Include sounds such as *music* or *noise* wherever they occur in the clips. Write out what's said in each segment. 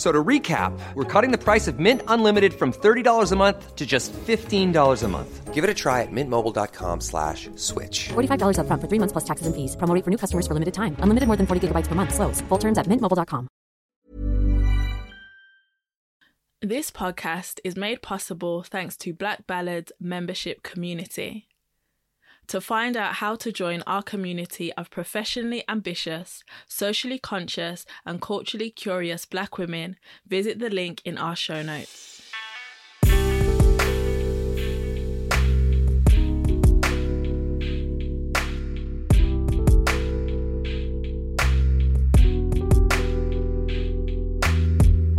So to recap, we're cutting the price of Mint Unlimited from $30 a month to just $15 a month. Give it a try at mintmobile.com slash switch. $45 up front for three months plus taxes and fees. Promo rate for new customers for limited time. Unlimited more than 40 gigabytes per month. Slows. Full terms at mintmobile.com. This podcast is made possible thanks to Black Ballad's membership community. To find out how to join our community of professionally ambitious, socially conscious, and culturally curious Black women, visit the link in our show notes.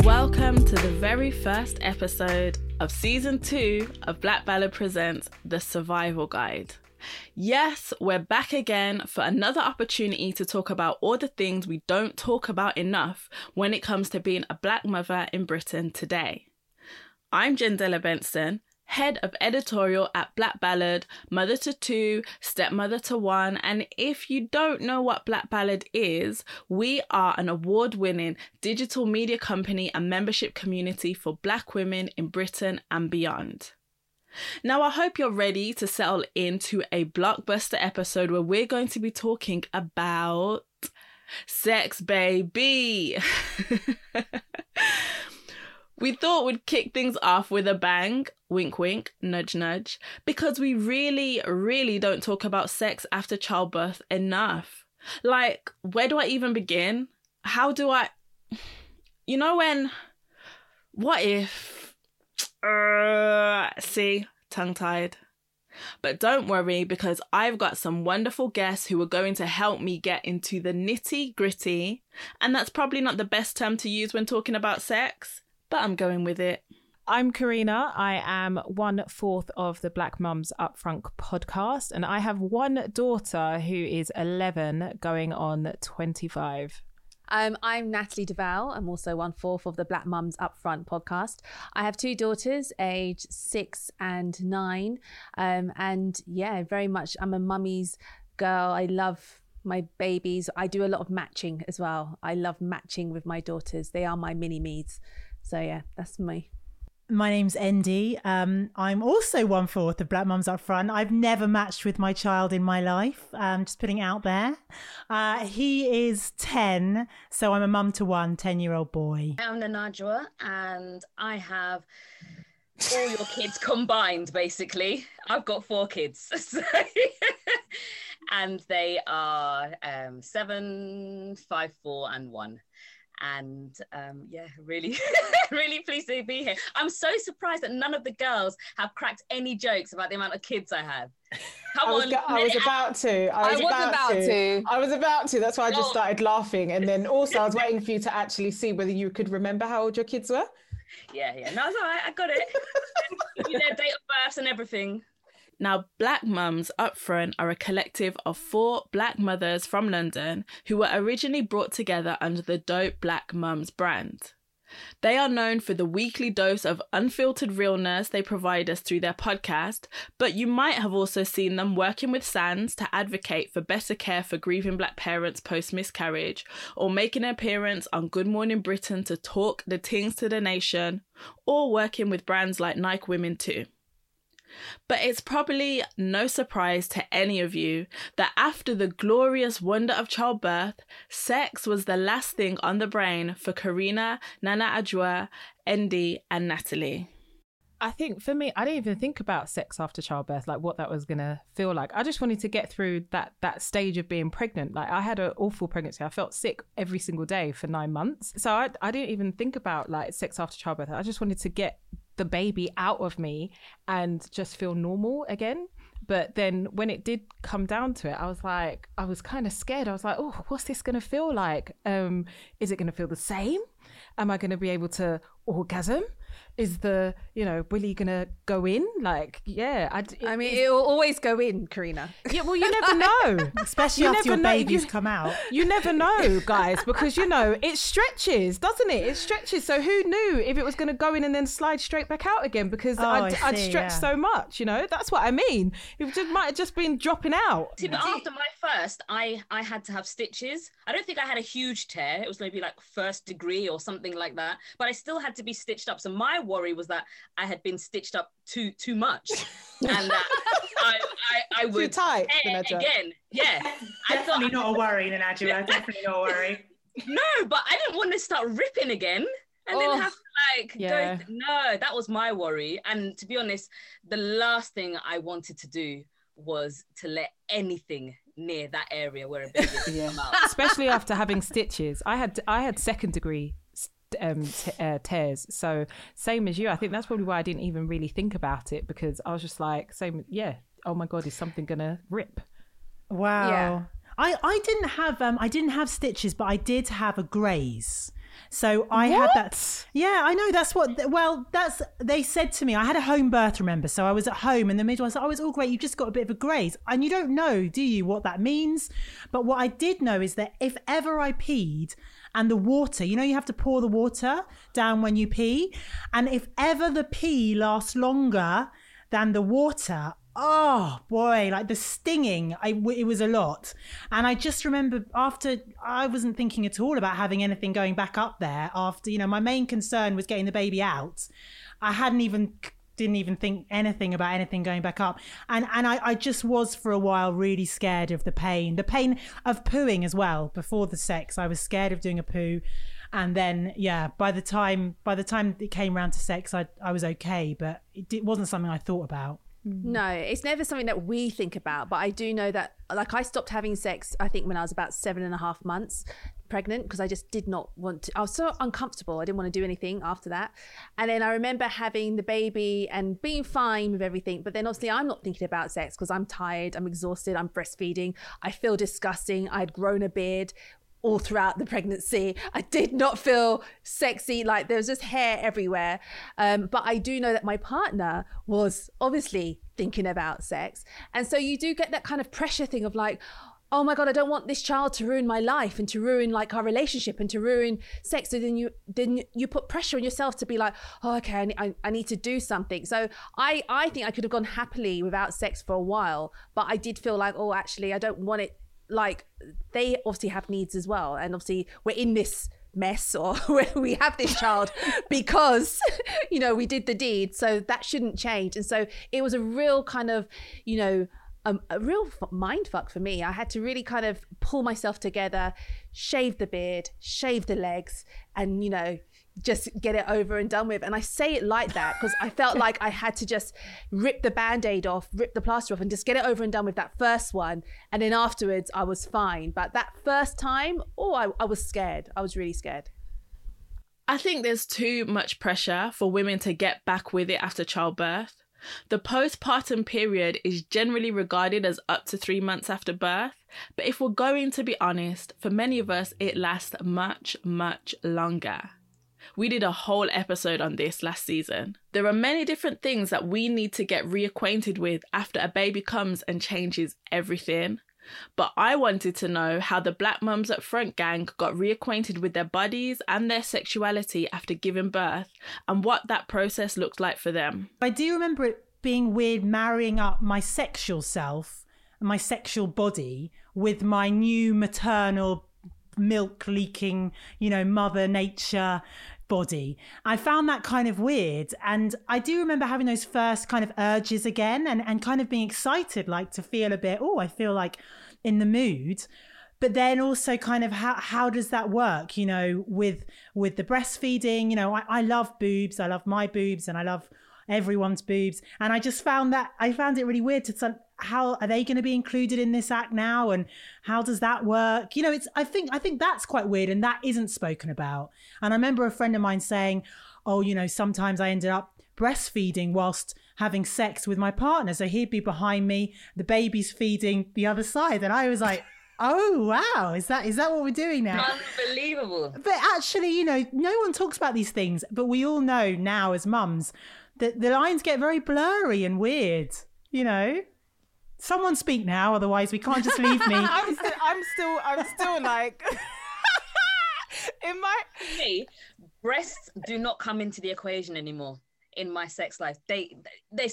Welcome to the very first episode of season two of Black Ballad Presents The Survival Guide. Yes, we're back again for another opportunity to talk about all the things we don't talk about enough when it comes to being a black mother in Britain today. I'm Jendella Benson, head of editorial at Black Ballad, mother to two, stepmother to one, and if you don't know what Black Ballad is, we are an award winning digital media company and membership community for black women in Britain and beyond. Now, I hope you're ready to settle into a blockbuster episode where we're going to be talking about sex, baby. *laughs* we thought we'd kick things off with a bang, wink, wink, nudge, nudge, because we really, really don't talk about sex after childbirth enough. Like, where do I even begin? How do I. You know, when. What if uh, see, tongue tied. But don't worry because I've got some wonderful guests who are going to help me get into the nitty gritty. And that's probably not the best term to use when talking about sex, but I'm going with it. I'm Karina. I am one fourth of the Black Mums Upfront podcast, and I have one daughter who is 11 going on 25. Um, I'm Natalie Duval. I'm also one fourth of the Black Mums Upfront podcast. I have two daughters, age six and nine. Um, and yeah, very much, I'm a mummy's girl. I love my babies. I do a lot of matching as well. I love matching with my daughters. They are my mini me's. So yeah, that's me. My name's Endy. Um, I'm also one fourth of Black Mums Up Front. I've never matched with my child in my life. Um, just putting it out there. Uh, he is 10, so I'm a mum to one 10 year old boy. I'm Nanajwa, and I have all your kids combined, basically. I've got four kids. *laughs* So and they are um, seven, five, four, and one and um, yeah, really, *laughs* really pleased to be here. I'm so surprised that none of the girls have cracked any jokes about the amount of kids I have. *laughs* Come I was, on, I was about to. I was, I was about, about to. to. I was about to. That's why I just started laughing, and then also I was waiting for you to actually see whether you could remember how old your kids were. Yeah, yeah. No, it's all right. I got it. *laughs* you know, date of births and everything. Now, Black Mums Upfront are a collective of four black mothers from London who were originally brought together under the Dope Black Mums brand. They are known for the weekly dose of unfiltered realness they provide us through their podcast, but you might have also seen them working with Sands to advocate for better care for grieving black parents post miscarriage, or making an appearance on Good Morning Britain to talk the things to the nation, or working with brands like Nike Women too. But it's probably no surprise to any of you that after the glorious wonder of childbirth, sex was the last thing on the brain for Karina, Nana Ajwa, Endy, and Natalie. I think for me, I didn't even think about sex after childbirth, like what that was gonna feel like. I just wanted to get through that that stage of being pregnant. Like I had an awful pregnancy. I felt sick every single day for nine months. So I I didn't even think about like sex after childbirth. I just wanted to get the baby out of me and just feel normal again. But then when it did come down to it, I was like, I was kind of scared. I was like, oh, what's this going to feel like? Um, is it going to feel the same? Am I going to be able to orgasm? Is the you know willie gonna go in? Like yeah I, it, I mean it will always go in karina. Yeah well you never *laughs* know. Especially you after your know, babies you, come out. *laughs* you never know guys because you know it stretches doesn't it? It stretches. So who knew if it was gonna go in and then slide straight back out again? Because oh, I'd, see, I'd stretch yeah. so much you know? That's what I mean. It just, might have just been dropping out. See, but after my first I I had to have stitches. I don't think I had a huge tear. It was maybe like first degree or something like that. But I still had to be stitched up. So my worry was that I had been stitched up too too much, *laughs* and that I, I, I would too tight again. Yeah, definitely thought, not a worry, Najwa. Definitely not a worry. *laughs* No, but I didn't want to start ripping again and oh, then have to like yeah. go. no, that was my worry. And to be honest, the last thing I wanted to do was to let anything near that area where a baby *laughs* yeah. come out. Especially after having stitches. I had I had second degree um, t- uh, tears. So same as you, I think that's probably why I didn't even really think about it because I was just like, same, yeah. Oh my god, is something gonna rip? Wow. Yeah. I I didn't have um I didn't have stitches, but I did have a graze. So I what? had that. Yeah, I know. That's what. Well, that's they said to me. I had a home birth, remember? So I was at home, and the midwife said, "Oh, it's all great. You've just got a bit of a graze, and you don't know, do you, what that means?" But what I did know is that if ever I peed, and the water. You know, you have to pour the water down when you pee. And if ever the pee lasts longer than the water, oh boy, like the stinging, I, it was a lot. And I just remember after, I wasn't thinking at all about having anything going back up there after, you know, my main concern was getting the baby out. I hadn't even didn't even think anything about anything going back up. And and I, I just was for a while really scared of the pain. The pain of pooing as well. Before the sex, I was scared of doing a poo. And then yeah, by the time by the time it came around to sex, I I was okay, but it, it wasn't something I thought about. Hmm. No, it's never something that we think about. But I do know that, like, I stopped having sex, I think, when I was about seven and a half months pregnant because I just did not want to. I was so uncomfortable. I didn't want to do anything after that. And then I remember having the baby and being fine with everything. But then obviously, I'm not thinking about sex because I'm tired, I'm exhausted, I'm breastfeeding, I feel disgusting. I had grown a beard all throughout the pregnancy. I did not feel sexy, like there was just hair everywhere. Um, but I do know that my partner was obviously thinking about sex. And so you do get that kind of pressure thing of like, oh my god i don't want this child to ruin my life and to ruin like our relationship and to ruin sex so then you then you put pressure on yourself to be like oh okay I, I need to do something so i i think i could have gone happily without sex for a while but i did feel like oh actually i don't want it like they obviously have needs as well. And obviously we're in this mess or *laughs* where we have this child *laughs* because *laughs* you know we did the deed. So that shouldn't change. And so it was a real kind of you know a, a real mind fuck for me. I had to really kind of pull myself together, shave the beard, shave the legs, and you know, just get it over and done with. And I say it like that because I felt like I had to just rip the band aid off, rip the plaster off, and just get it over and done with that first one. And then afterwards, I was fine. But that first time, oh, I, I was scared. I was really scared. I think there's too much pressure for women to get back with it after childbirth. The postpartum period is generally regarded as up to three months after birth, but if we're going to be honest, for many of us, it lasts much, much longer. We did a whole episode on this last season. There are many different things that we need to get reacquainted with after a baby comes and changes everything. But I wanted to know how the Black Mums Up Front gang got reacquainted with their bodies and their sexuality after giving birth and what that process looked like for them. I do remember it being weird marrying up my sexual self, and my sexual body, with my new maternal milk leaking, you know, mother nature body. I found that kind of weird. And I do remember having those first kind of urges again and, and kind of being excited, like to feel a bit, oh, I feel like in the mood but then also kind of how how does that work you know with with the breastfeeding you know I, I love boobs i love my boobs and i love everyone's boobs. And I just found that I found it really weird to how are they going to be included in this act now and how does that work? You know, it's I think I think that's quite weird and that isn't spoken about. And I remember a friend of mine saying, "Oh, you know, sometimes I ended up breastfeeding whilst having sex with my partner. So he'd be behind me, the baby's feeding the other side." And I was like, *laughs* Oh wow! Is that is that what we're doing now? Unbelievable. But actually, you know, no one talks about these things, but we all know now as mums that the lines get very blurry and weird. You know, someone speak now, otherwise we can't just leave me. *laughs* I'm, still, I'm still, I'm still like, *laughs* in my me, breasts do not come into the equation anymore in my sex life. They, they,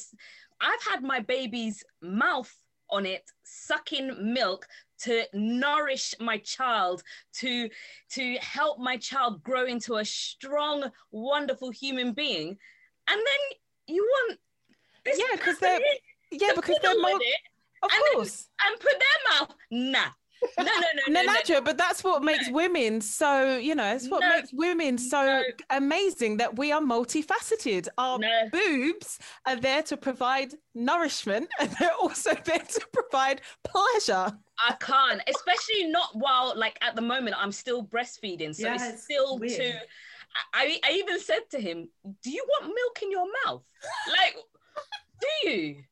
I've had my baby's mouth on it sucking milk to nourish my child to to help my child grow into a strong wonderful human being and then you want this yeah because they're yeah because they're more of and course then, and put their mouth nah no, no, no, *laughs* no, no, but that's what makes women so, you know, it's what no, makes women so no. amazing that we are multifaceted. Our no. boobs are there to provide nourishment *laughs* and they're also there to provide pleasure. I can't, especially not while, like, at the moment, I'm still breastfeeding. So yeah, it's, it's still weird. too. I, I even said to him, Do you want milk in your mouth? Like, do you?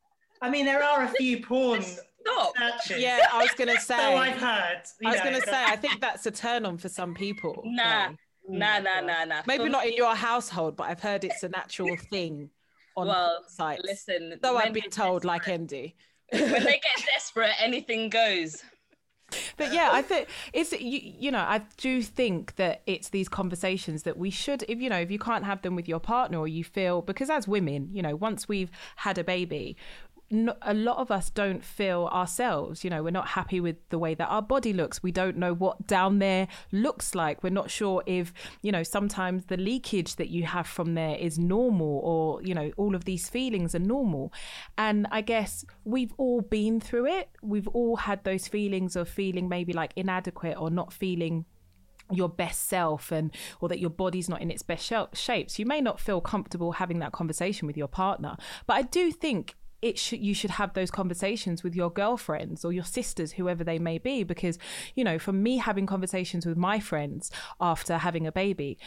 I mean, there are a few porn stop. Yeah, I was gonna *laughs* say. so I've heard. I was know. gonna say. I think that's a turn on for some people. Nah, nah, mm. nah, nah, nah. Maybe for not me. in your household, but I've heard it's a natural thing on well, sites. Listen, though I've been told, like Andy. when they get *laughs* desperate, anything goes. But yeah, I think it's you, you know I do think that it's these conversations that we should if you know if you can't have them with your partner or you feel because as women you know once we've had a baby a lot of us don't feel ourselves. You know, we're not happy with the way that our body looks. We don't know what down there looks like. We're not sure if, you know, sometimes the leakage that you have from there is normal or, you know, all of these feelings are normal. And I guess we've all been through it. We've all had those feelings of feeling maybe like inadequate or not feeling your best self and or that your body's not in its best shape so you may not feel comfortable having that conversation with your partner but i do think it should you should have those conversations with your girlfriends or your sisters whoever they may be because you know for me having conversations with my friends after having a baby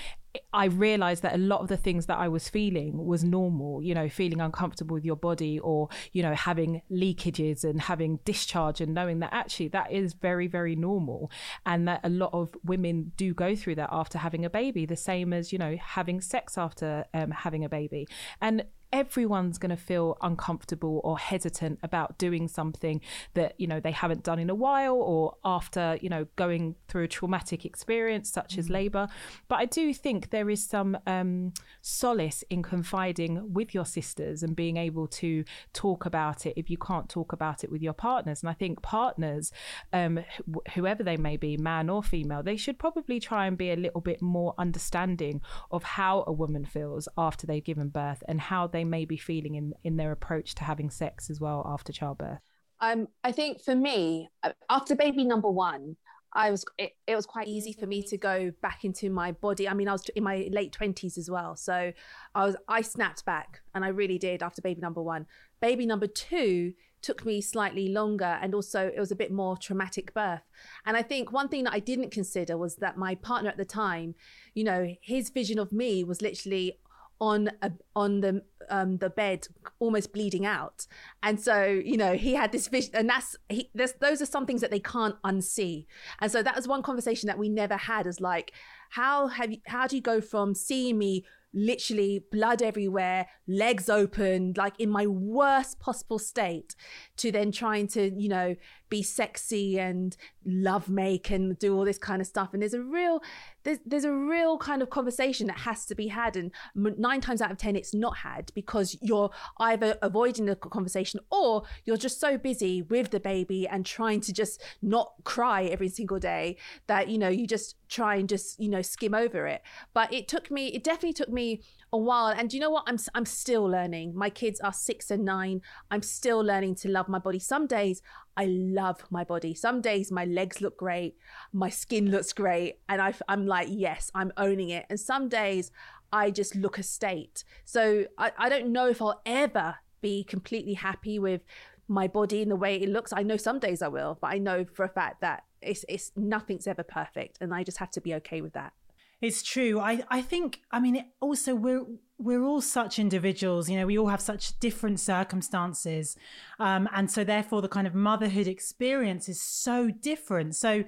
I realized that a lot of the things that I was feeling was normal, you know, feeling uncomfortable with your body or, you know, having leakages and having discharge and knowing that actually that is very, very normal. And that a lot of women do go through that after having a baby, the same as, you know, having sex after um, having a baby. And everyone's going to feel uncomfortable or hesitant about doing something that you know they haven't done in a while or after you know going through a traumatic experience such as mm. labor but i do think there is some um, solace in confiding with your sisters and being able to talk about it if you can't talk about it with your partners and i think partners um, wh- whoever they may be man or female they should probably try and be a little bit more understanding of how a woman feels after they've given birth and how they they may be feeling in in their approach to having sex as well after childbirth? Um, I think for me, uh, after baby number one, I was it, it was quite easy for me to go back into my body. I mean, I was in my late twenties as well, so I was I snapped back, and I really did after baby number one. Baby number two took me slightly longer, and also it was a bit more traumatic birth. And I think one thing that I didn't consider was that my partner at the time, you know, his vision of me was literally on a, on the um, the bed, almost bleeding out. And so, you know, he had this vision, and that's he, those are some things that they can't unsee. And so that was one conversation that we never had. Is like, how have you, how do you go from seeing me literally blood everywhere, legs open, like in my worst possible state, to then trying to, you know, be sexy and love make and do all this kind of stuff. And there's a real, there's there's a real kind of conversation that has to be had, and nine times out of ten, it's not had because you're either avoiding the conversation or you're just so busy with the baby and trying to just not cry every single day that you know you just try and just you know skim over it. But it took me, it definitely took me a while. And you know what? I'm I'm still learning. My kids are six and nine. I'm still learning to love my body. Some days I love my body. Some days my legs look great, my skin looks great, and I, I'm like, yes, I'm owning it. And some days I just look a state. So I, I don't know if I'll ever be completely happy with my body and the way it looks. I know some days I will, but I know for a fact that it's it's nothing's ever perfect, and I just have to be okay with that. It's true. I, I think, I mean, also we're, we're all such individuals, you know, we all have such different circumstances. Um, and so therefore the kind of motherhood experience is so different. So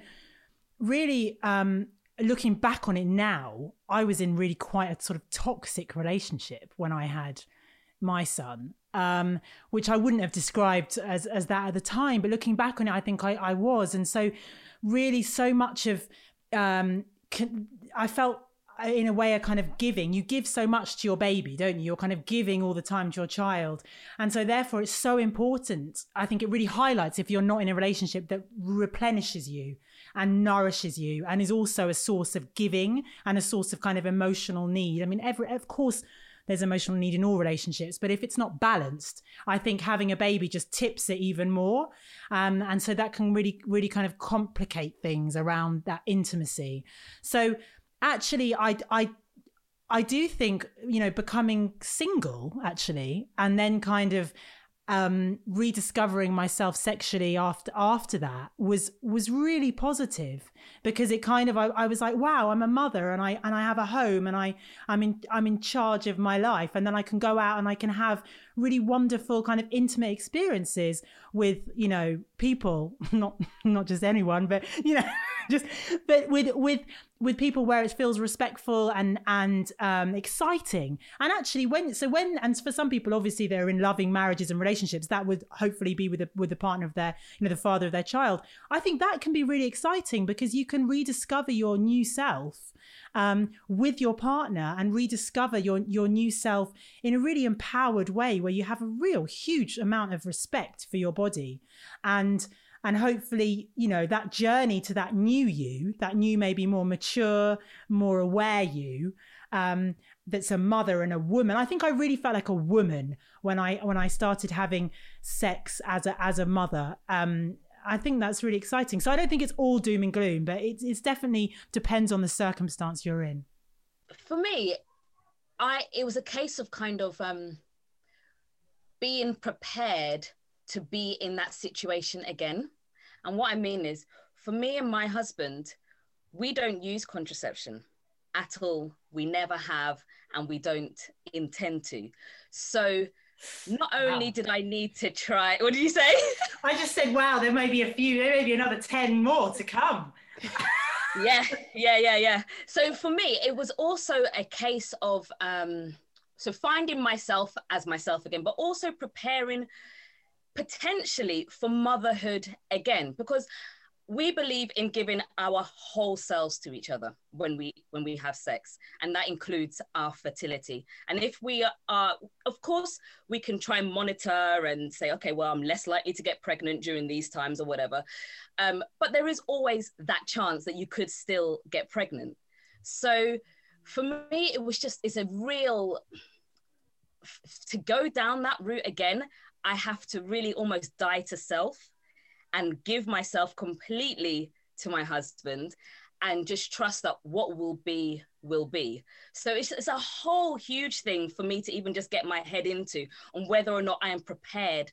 really, um, looking back on it now, I was in really quite a sort of toxic relationship when I had my son, um, which I wouldn't have described as, as that at the time. But looking back on it, I think I, I was. And so really so much of, um, I felt uh, in a way a kind of giving. You give so much to your baby don't you? You're kind of giving all the time to your child. And so therefore it's so important. I think it really highlights if you're not in a relationship that replenishes you and nourishes you and is also a source of giving and a source of kind of emotional need. I mean every of course there's emotional need in all relationships. But if it's not balanced, I think having a baby just tips it even more. Um, and so that can really, really kind of complicate things around that intimacy. So actually, I, I, I do think, you know, becoming single actually, and then kind of um, rediscovering myself sexually after after that was was really positive because it kind of I, I, was like wow I'm a mother and I and I have a home and I I'm in I'm in charge of my life. And then I can go out and I can have really wonderful kind of intimate experiences with you know people *laughs* not not just anyone but you know *laughs* just but with with with people where it feels respectful and and um, exciting. And actually when so when and for some people obviously they're in loving marriages and relationships that would hopefully be with the with the partner of their you know the father of their child. I think that can be really exciting because you can rediscover your new self um, with your partner and rediscover your your new self in a really empowered way where you have a real huge amount of respect for your body. And and hopefully you know that journey to that new you that new maybe more mature more aware you um, that's a mother and a woman i think i really felt like a woman when i when i started having sex as a as a mother um, I think that's really exciting. So I don't think it's all doom and gloom, but it's it's definitely depends on the circumstance you're in. For me, I it was a case of kind of um, being prepared to be in that situation again. And what I mean is, for me and my husband, we don't use contraception at all. We never have, and we don't intend to. So not only wow. did I need to try, what did you say? *laughs* I just said, wow, there may be a few, there may be another 10 more to come. *laughs* yeah, yeah, yeah, yeah. So for me, it was also a case of um, so finding myself as myself again, but also preparing potentially for motherhood again, because we believe in giving our whole selves to each other when we when we have sex and that includes our fertility. And if we are of course we can try and monitor and say okay well i'm less likely to get pregnant during these times or whatever. Um, but there is always that chance that you could still get pregnant. So for me it was just it's a real to go down that route again i have to really almost die to self and give myself completely to my husband and just trust that what will be will be. So it's, it's a whole huge thing for me to even just get my head into on whether or not i am prepared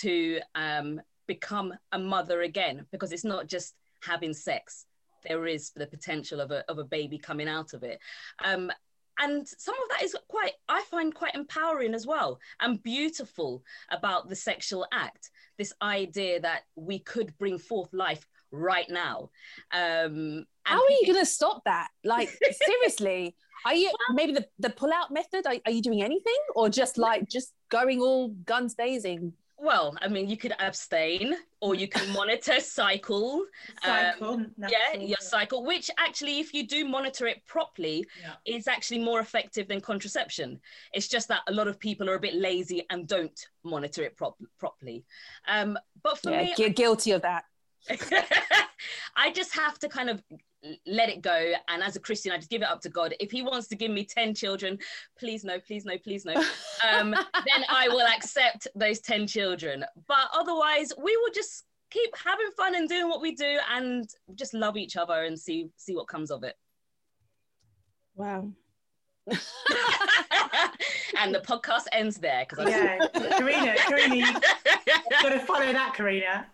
to um, become a mother again because it's not just having sex. There is the potential of a, of a baby coming out of it. Um, and some of that is quite i find quite empowering as well and beautiful about the sexual act. This idea that we could bring forth life right now. Um how are you going to stop that? Like *laughs* seriously are you maybe the, the pull out method are, are you doing anything? Or just like just going all guns blazing well, I mean, you could abstain or you can monitor cycle. Cycle, um, yeah, your cycle, which actually, if you do monitor it properly, yeah. is actually more effective than contraception. It's just that a lot of people are a bit lazy and don't monitor it prop- properly. Um, but for yeah, me, you're guilty of that. *laughs* I just have to kind of let it go. And as a Christian, I just give it up to God. If He wants to give me 10 children, please no, please no, please no, um, *laughs* then I will accept those 10 children. But otherwise, we will just keep having fun and doing what we do and just love each other and see see what comes of it. Wow. *laughs* and the podcast ends there because yeah, Karina, Karina, you've got to follow that, Karina.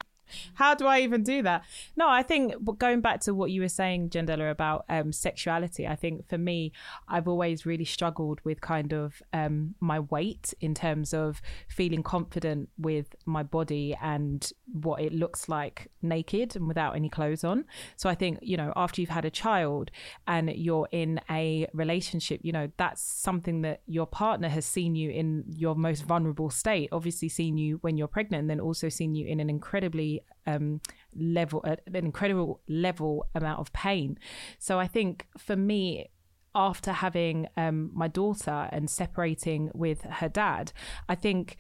How do I even do that? No, I think going back to what you were saying, Jendella, about um, sexuality, I think for me, I've always really struggled with kind of um, my weight in terms of feeling confident with my body and what it looks like naked and without any clothes on. So I think, you know, after you've had a child and you're in a relationship, you know, that's something that your partner has seen you in your most vulnerable state, obviously seen you when you're pregnant, and then also seen you in an incredibly um, level, uh, an incredible level amount of pain. So I think for me, after having um, my daughter and separating with her dad, I think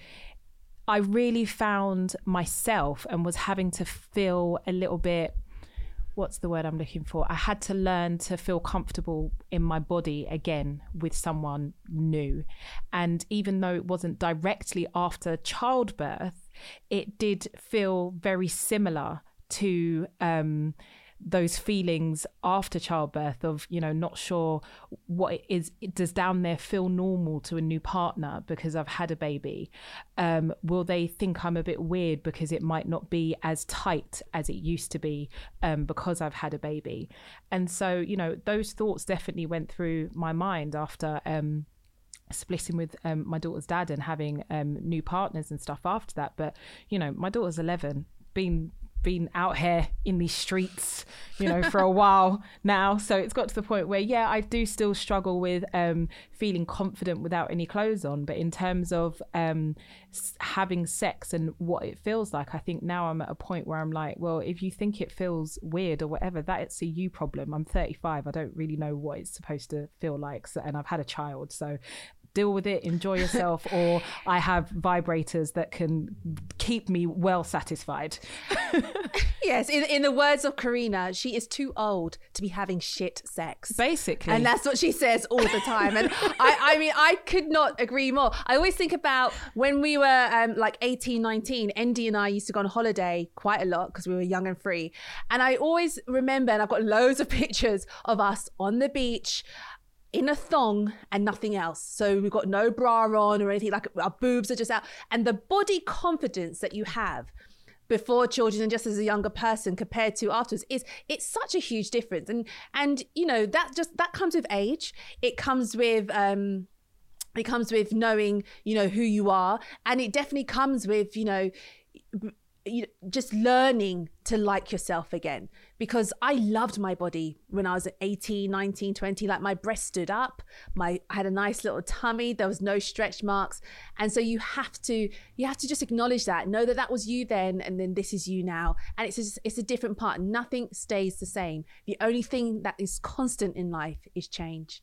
I really found myself and was having to feel a little bit what's the word I'm looking for? I had to learn to feel comfortable in my body again with someone new. And even though it wasn't directly after childbirth, it did feel very similar to um, those feelings after childbirth of you know not sure what it is does down there feel normal to a new partner because i've had a baby? Um, will they think i'm a bit weird because it might not be as tight as it used to be um, because i've had a baby? And so you know those thoughts definitely went through my mind after um, splitting with um, my daughter's dad and having um, new partners and stuff after that. But you know, my daughter's eleven, been been out here in these streets, you know, for a *laughs* while now. So it's got to the point where, yeah, I do still struggle with um, feeling confident without any clothes on. But in terms of um, having sex and what it feels like, I think now I'm at a point where I'm like, well, if you think it feels weird or whatever, that's a you problem. I'm 35. I don't really know what it's supposed to feel like. So, and I've had a child. So deal with it, enjoy yourself, *laughs* or I have vibrators that can keep me well satisfied. *laughs* yes, in, in the words of Karina, she is too old to be having shit sex. Basically. And that's what she says all the time. And I, I mean, I could not agree more. I always think about when we were um, like 18, 19, Andy and I used to go on holiday quite a lot because we were young and free. And I always remember, and I've got loads of pictures of us on the beach in a thong and nothing else. So we've got no bra on or anything, like our boobs are just out. And the body confidence that you have before children and just as a younger person compared to afterwards is it's such a huge difference. And and you know, that just that comes with age. It comes with um it comes with knowing, you know, who you are. And it definitely comes with, you know, you just learning to like yourself again. Because I loved my body when I was 18, 19, 20 like my breast stood up. My I had a nice little tummy. There was no stretch marks. And so you have to you have to just acknowledge that. Know that that was you then and then this is you now. And it's just, it's a different part. Nothing stays the same. The only thing that is constant in life is change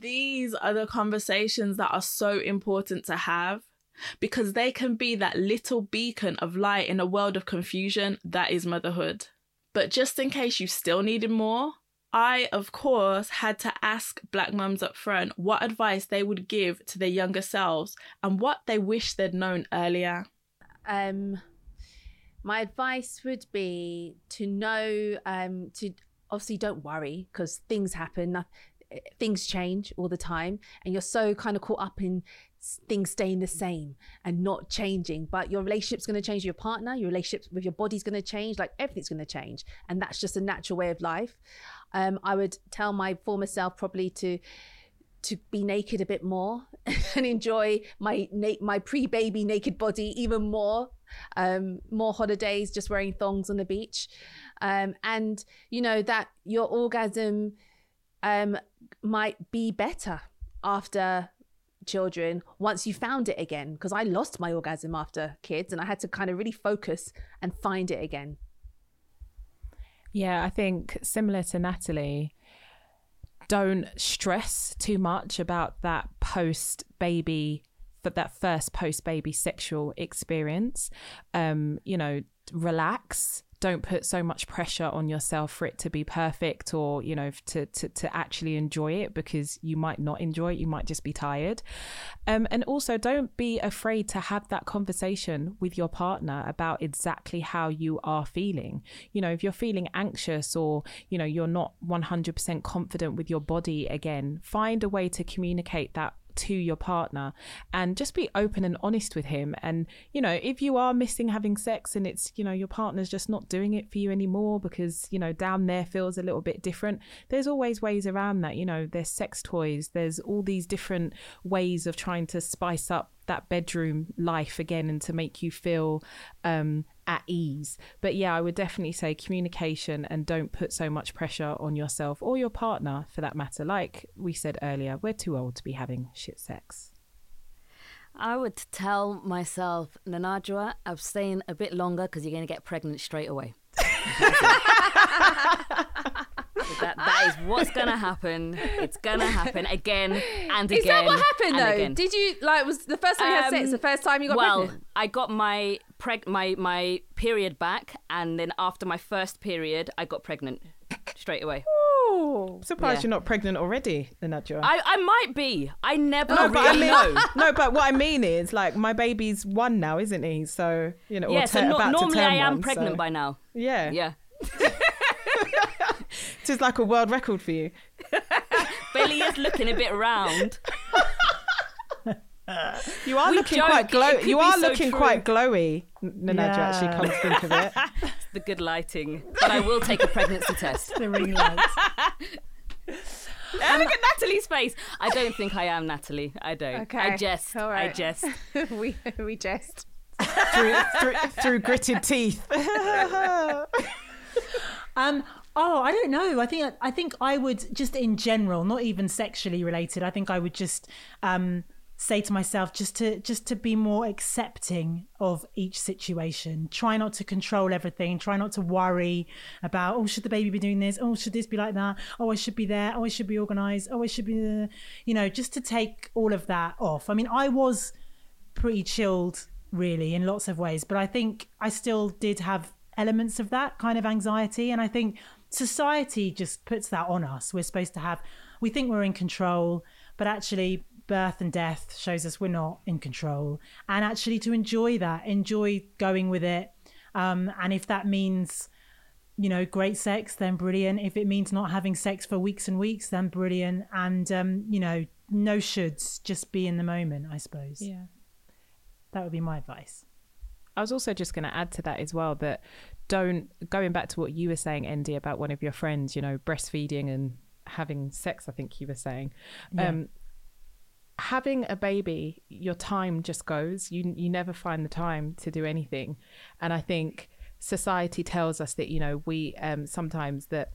These are the conversations that are so important to have because they can be that little beacon of light in a world of confusion that is motherhood. But just in case you still needed more, I, of course, had to ask black mums up front what advice they would give to their younger selves and what they wish they'd known earlier. Um, my advice would be to know um, to obviously don't worry because things happen things change all the time and you're so kind of caught up in things staying the same and not changing but your relationship's going to change your partner your relationship with your body's going to change like everything's going to change and that's just a natural way of life. Um, i would tell my former self probably to to be naked a bit more *laughs* and enjoy my na- my pre-baby naked body even more um, more holidays just wearing thongs on the beach. Um, and you know that your orgasm um, might be better after children once you found it again because I lost my orgasm after kids and I had to kind of really focus and find it again. Yeah, I think similar to Natalie, don't stress too much about that post baby that first post baby sexual experience. Um, you know, relax don't put so much pressure on yourself for it to be perfect or you know to to, to actually enjoy it because you might not enjoy it you might just be tired. Um, and also don't be afraid to have that conversation with your partner about exactly how you are feeling. You know if you're feeling anxious or you know you're not 100% confident with your body again find a way to communicate that to your partner and just be open and honest with him. And you know if you are missing having sex and it's you know your partner's just not doing it for you anymore because you know down there feels a little bit different there's always ways around that. You know there's sex toys there's all these different ways of trying to spice up that bedroom life again and to make you feel um, at ease. But yeah, I would definitely say communication and don't put so much pressure on yourself or your partner for that matter. Like we said earlier, we're too old to be having shit sex. I would tell myself, Nanajwa, abstain a bit longer because you're going to get pregnant straight away. *laughs* *laughs* that, that is what's gonna happen. It's gonna happen again and is again. Is that what happened though? Again. Did you like was the first time you had sex? Um, the first time you got pregnant? well, pregnant? I got my preg my my period back, and then after my first period, I got pregnant straight away. Ooh, surprised yeah. you're not pregnant already, Nanajwa. I, I might be. I never no, really I mean, know. *laughs* no, but what I mean is, like, my baby's one now, isn't he? So you know, yeah. So no, normally I am one, pregnant so. by now. Yeah, yeah. It's like a world record for you. *laughs* Billy is looking a bit round. *laughs* You are we looking joke, quite glowy. You are so looking true. quite glowy, Nanaja, yeah. actually, come to think of it. it's *laughs* the good lighting. But I will take a pregnancy test. the ring lights. look at Natalie's face. I don't think I am Natalie. I don't. Okay. I jest. All right. I jest. we we jest. through, through, through gritted teeth. um, Oh, I don't know. I think I think I would just in general, not even sexually related. I think I would just um, say to myself just to just to be more accepting of each situation. Try not to control everything. Try not to worry about oh should the baby be doing this? Oh should this be like that? Oh I should be there. Oh I should be organized. Oh I should be there. You know, just to take all of that off. I mean, I was pretty chilled really in lots of ways, but I think I still did have elements of that kind of anxiety and I think society just puts that on us. We're supposed to have, we think we're in control, but actually, birth and death shows us we're not in control. And actually, to enjoy that, enjoy going with it. Um, and if that means, you know, great sex, then brilliant. If it means not having sex for weeks and weeks, then brilliant. And, um, you know, no shoulds, just be in the moment, I suppose. Yeah. That would be my advice. I was also just going to add to that as well that don't going back to what you were saying, Andy, about one of your friends, you know, breastfeeding and having sex. I think you were saying. Yeah. Um, having a baby, your time just goes. You you never find the time to do anything, and I think society tells us that you know we um, sometimes that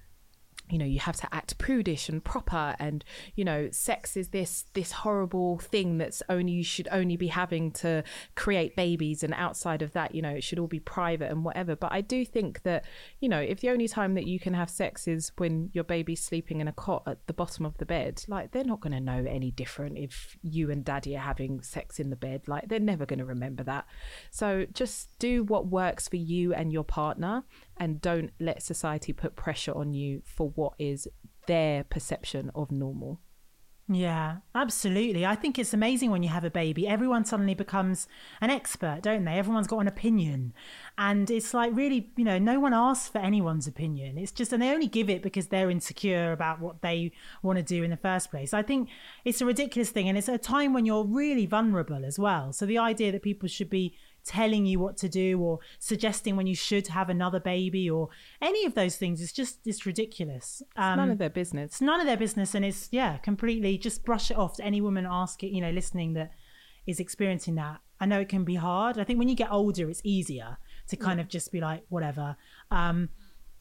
you know you have to act prudish and proper and you know sex is this this horrible thing that's only you should only be having to create babies and outside of that you know it should all be private and whatever. But i do think that you know if the only time that you can have sex is when your baby's sleeping in a cot at the bottom of the bed like they're not going to know any different if you and daddy are having sex in the bed. Like they're never going to remember that. So just do what works for you and your partner and don't let society put pressure on you for what is their perception of normal. Yeah, absolutely. I think it's amazing when you have a baby. Everyone suddenly becomes an expert, don't they? Everyone's got an opinion. And it's like really, you know, no one asks for anyone's opinion. It's just, and they only give it because they're insecure about what they want to do in the first place. I think it's a ridiculous thing. And it's a time when you're really vulnerable as well. So the idea that people should be telling you what to do or suggesting when you should have another baby or any of those things. Is just it's ridiculous. Um, none of their business. it's none of their business and it's yeah completely just brush it off. To any woman ask it you know listening that is experiencing that i know it can be hard. I think when you get older it's easier to kind yeah. of just be like whatever. Um,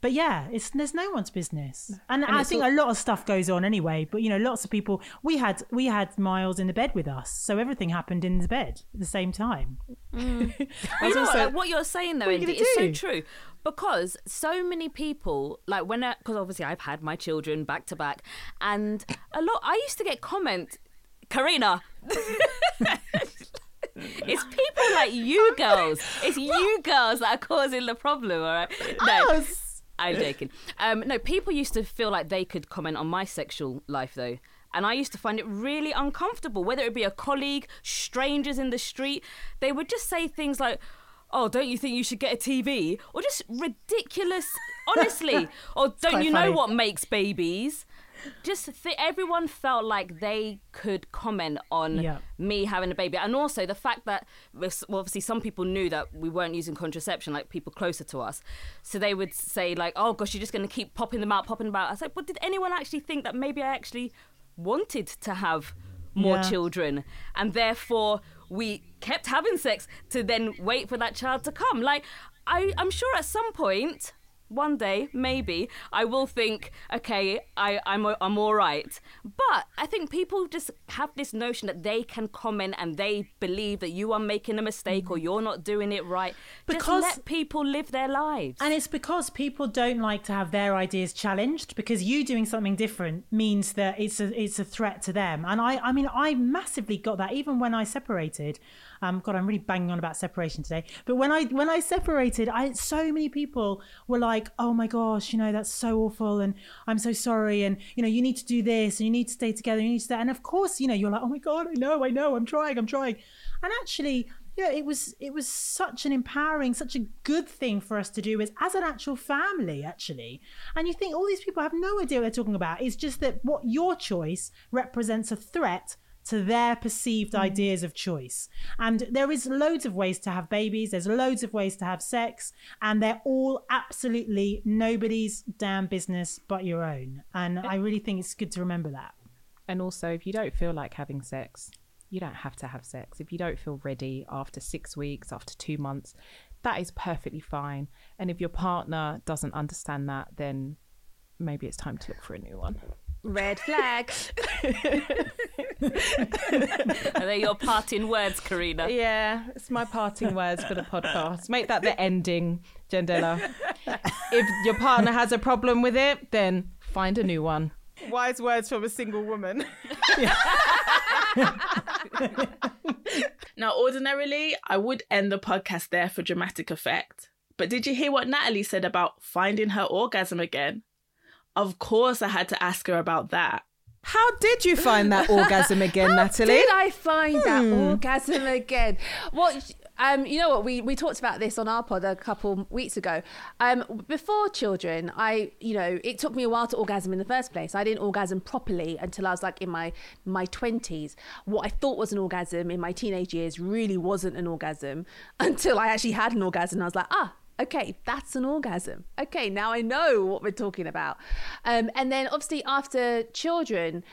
but yeah, it's there's no one's business, and, and I think all... a lot of stuff goes on anyway. But you know, lots of people. We had we had Miles in the bed with us, so everything happened in the bed at the same time. Mm. *laughs* you know also... what, what, you're saying though, Indy, is so true because so many people like when because obviously I've had my children back to back, and a lot. I used to get comment, Karina. *laughs* it's people like you *laughs* girls. It's you girls that are causing the problem, all right? No. I'm joking. Um, no, people used to feel like they could comment on my sexual life though. And I used to find it really uncomfortable, whether it be a colleague, strangers in the street. They would just say things like, oh, don't you think you should get a TV? Or just ridiculous, honestly. *laughs* or don't you know what makes babies? Just th- everyone felt like they could comment on yeah. me having a baby, and also the fact that well, obviously some people knew that we weren't using contraception, like people closer to us, so they would say like, "Oh gosh, you're just going to keep popping them out, popping them out." I was like, "But did anyone actually think that maybe I actually wanted to have more yeah. children, and therefore?" We kept having sex to then wait for that child to come. Like, I, I'm sure at some point one day, maybe, I will think, okay, I, I'm, I'm all right. But I think people just have this notion that they can comment and they believe that you are making a mistake or you're not doing it right. Because just let people live their lives. And it's because people don't like to have their ideas challenged because you doing something different means that it's a, it's a threat to them. And I, I mean, I massively got that even when I separated. Um, God, I'm really banging on about separation today. But when I when I separated, I so many people were like, "Oh my gosh, you know that's so awful, and I'm so sorry, and you know you need to do this, and you need to stay together, you need to stay." And of course, you know you're like, "Oh my God, I know, I know, I'm trying, I'm trying," and actually. Yeah, it was it was such an empowering, such a good thing for us to do as as an actual family, actually. And you think all these people have no idea what they're talking about. It's just that what your choice represents a threat to their perceived mm. ideas of choice. And there is loads of ways to have babies, there's loads of ways to have sex, and they're all absolutely nobody's damn business but your own. And I really think it's good to remember that. And also, if you don't feel like having sex, you don't have to have sex. If you don't feel ready after six weeks, after two months, that is perfectly fine. And if your partner doesn't understand that, then maybe it's time to look for a new one. Red flag. *laughs* Are they your parting words, Karina? Yeah, it's my parting words for the podcast. Make that the ending, Jendella. If your partner has a problem with it, then find a new one. Wise words from a single woman. now, ordinarily, I would end the podcast there for dramatic effect. But did you hear what Natalie said about finding her orgasm again? Of course, I had to ask her about that. How did you find that orgasm *laughs* again, Natalie? How Natalie? Did I find hmm. that orgasm again? What um, you know what we we talked about this on our pod a couple weeks ago. Um, before children, I you know it took me a while to orgasm in the first place. I didn't orgasm properly until I was like in my my twenties. What I thought was an orgasm in my teenage years really wasn't an orgasm *laughs* until I actually had an orgasm. I was like, ah, okay, that's an orgasm. Okay, now I know what we're talking about. Um, and then obviously after children,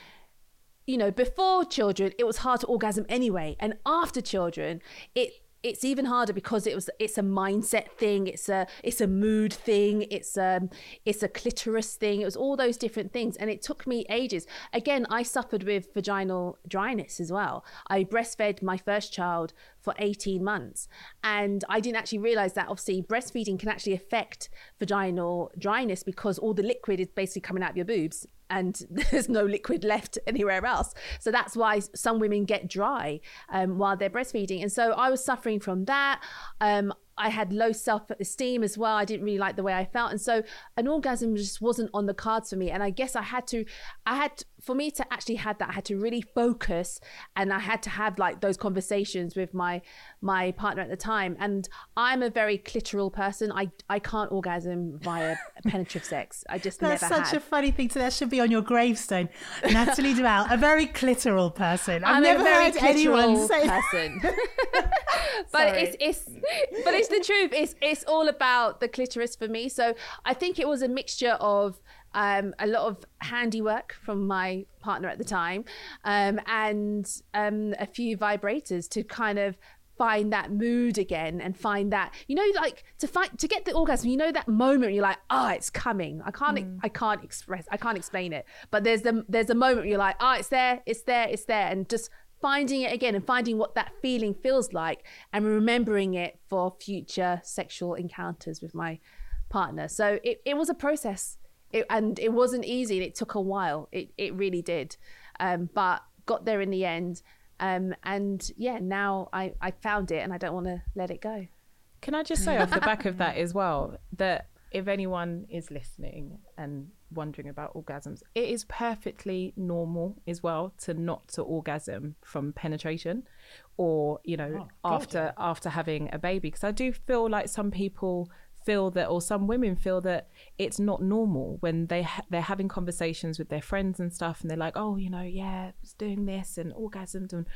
you know, before children, it was hard to orgasm anyway. And after children, it it's even harder because it was it's a mindset thing it's a it's a mood thing it's um it's a clitoris thing it was all those different things. And it took me ages. Again i suffered with vaginal dryness as well. I breastfed my first child for 18 months. And i didn't actually realize that obviously breastfeeding can actually affect vaginal dryness because all the liquid is basically coming out of your boobs and *laughs* there's no liquid left anywhere else. So that's why some women get dry um, while they're breastfeeding. And so I was suffering from that. Um, I had low self esteem as well. I didn't really like the way I felt. And so an orgasm just wasn't on the cards for me. And I guess I had to, I had, for me to actually have that, I had to really focus and I had to have like those conversations with my, my partner at the time. And I'm a very clitoral person. I, I can't orgasm via *laughs* penetrative sex. I just That's such a funny thing to, that should be on your gravestone. Natalie Duval, a very clitoral person. I've I'm never heard anyone say person. *laughs* but it's it's but it's the truth. It's it's all about the clitoris for me. So I think it was a mixture of um, a lot of handiwork from my partner at the time, um, and um, a few vibrators to kind of find that mood again and find that you know like to find to get the orgasm you know that moment you're like oh it's coming. I can't i can't express i can't explain it but there's the there's a moment you're like oh it's there it's there it's there and just finding it again and finding what that feeling feels like and remembering it for future sexual encounters with my partner. So it, it was a process it, and it wasn't easy and it took a while. It, it really did. Um, but got there in the end. Um, and yeah now I, I found it and i don't want to let it go. Can I just say off the back of that as well that if anyone is listening and wondering about orgasms, it is perfectly normal as well to not to orgasm from penetration or, you know, God, after after having a baby. Because I do feel like some people feel that or some women feel that it's not normal when they ha- they're having conversations with their friends and stuff and they're like oh you know yeah I was doing this and orgasmed and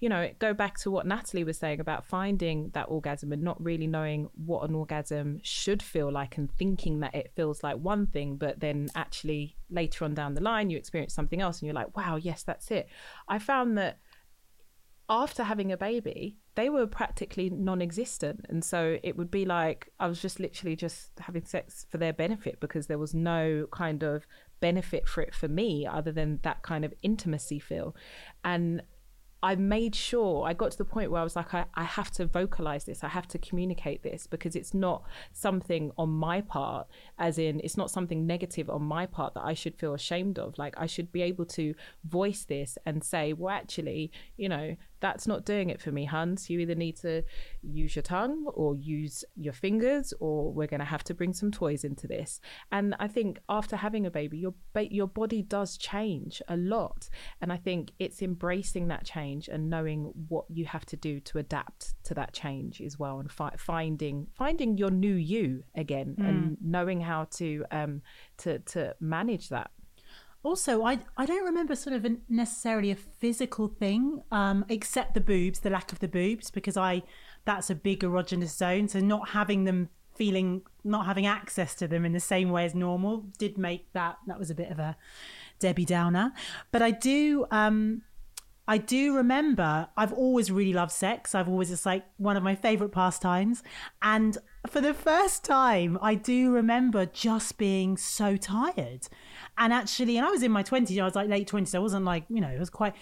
you know go back to what Natalie was saying about finding that orgasm and not really knowing what an orgasm should feel like and thinking that it feels like one thing but then actually later on down the line you experience something else and you're like wow yes that's it. I found that after having a baby, they were practically non existent. And so it would be like I was just literally just having sex for their benefit because there was no kind of benefit for it for me other than that kind of intimacy feel. And I made sure I got to the point where I was like, I, I have to vocalize this. I have to communicate this because it's not something on my part, as in, it's not something negative on my part that I should feel ashamed of. Like, I should be able to voice this and say, well, actually, you know, that's not doing it for me, Hans. You either need to use your tongue or use your fingers, or we're going to have to bring some toys into this. And I think after having a baby, your ba- your body does change a lot, and I think it's embracing that change and knowing what you have to do to adapt to that change as well, and fi- finding finding your new you again, and knowing how to um to to manage that. Also, I I don't remember sort of a, necessarily a physical thing, um, except the boobs, the lack of the boobs, because I that's a big erogenous zone. So not having them feeling, not having access to them in the same way as normal, did make that that was a bit of a Debbie Downer. But I do. Um, I do remember I've always really loved sex. I've always it's like one of my favorite pastimes. And for the first time, I do remember just being so tired. And actually, and I was in my 20s, I was like late 20s. I wasn't like, you know, it was quite,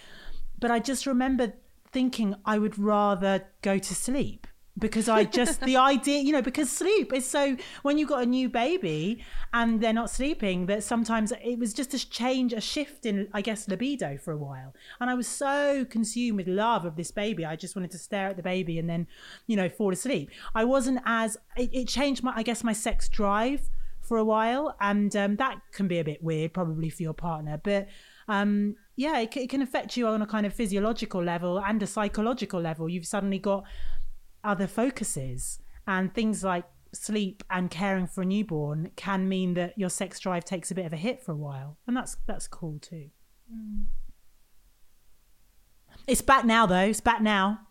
but I just remember thinking I would rather go to sleep because I just the *laughs* idea, you know, because sleep is so when you've got a new baby and they're not sleeping, that sometimes it was just a change, a shift in, I guess, libido for a while. And I was so consumed with love of this baby, I just wanted to stare at the baby and then, you know, fall asleep. I wasn't as it, it changed my, I guess, my sex drive for a while, and um, that can be a bit weird, probably for your partner, but. Um, yeah, it, it can affect you on a kind of physiological level and a psychological level. You've suddenly got other focuses. And things like sleep and caring for a newborn can mean that your sex drive takes a bit of a hit for a while. And that's that's cool too. Mm. It's back now though. It's back now.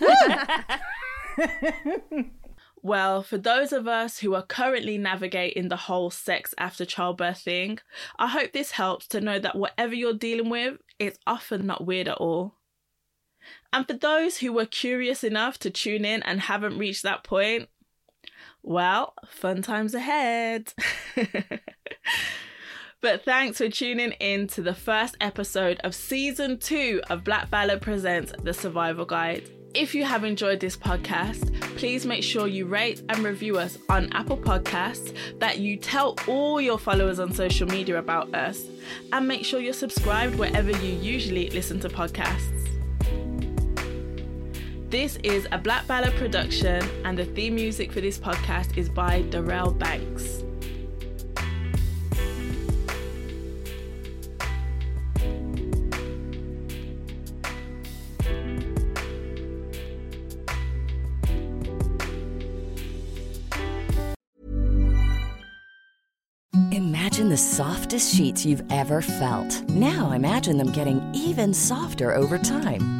*laughs* Well, for those of us who are currently navigating the whole sex after childbirth thing, I hope this helps to know that whatever you're dealing with, it's often not weird at all. And for those who were curious enough to tune in and haven't reached that point, well, fun times ahead. *laughs* but thanks for tuning in to the first episode of season two of Black Ballad Presents The Survival Guide. If you have enjoyed this podcast, please make sure you rate and review us on Apple Podcasts, that you tell all your followers on social media about us, and make sure you're subscribed wherever you usually listen to podcasts. This is a Black Ballad production, and the theme music for this podcast is by Darrell Banks. Imagine the softest sheets you've ever felt. Now imagine them getting even softer over time.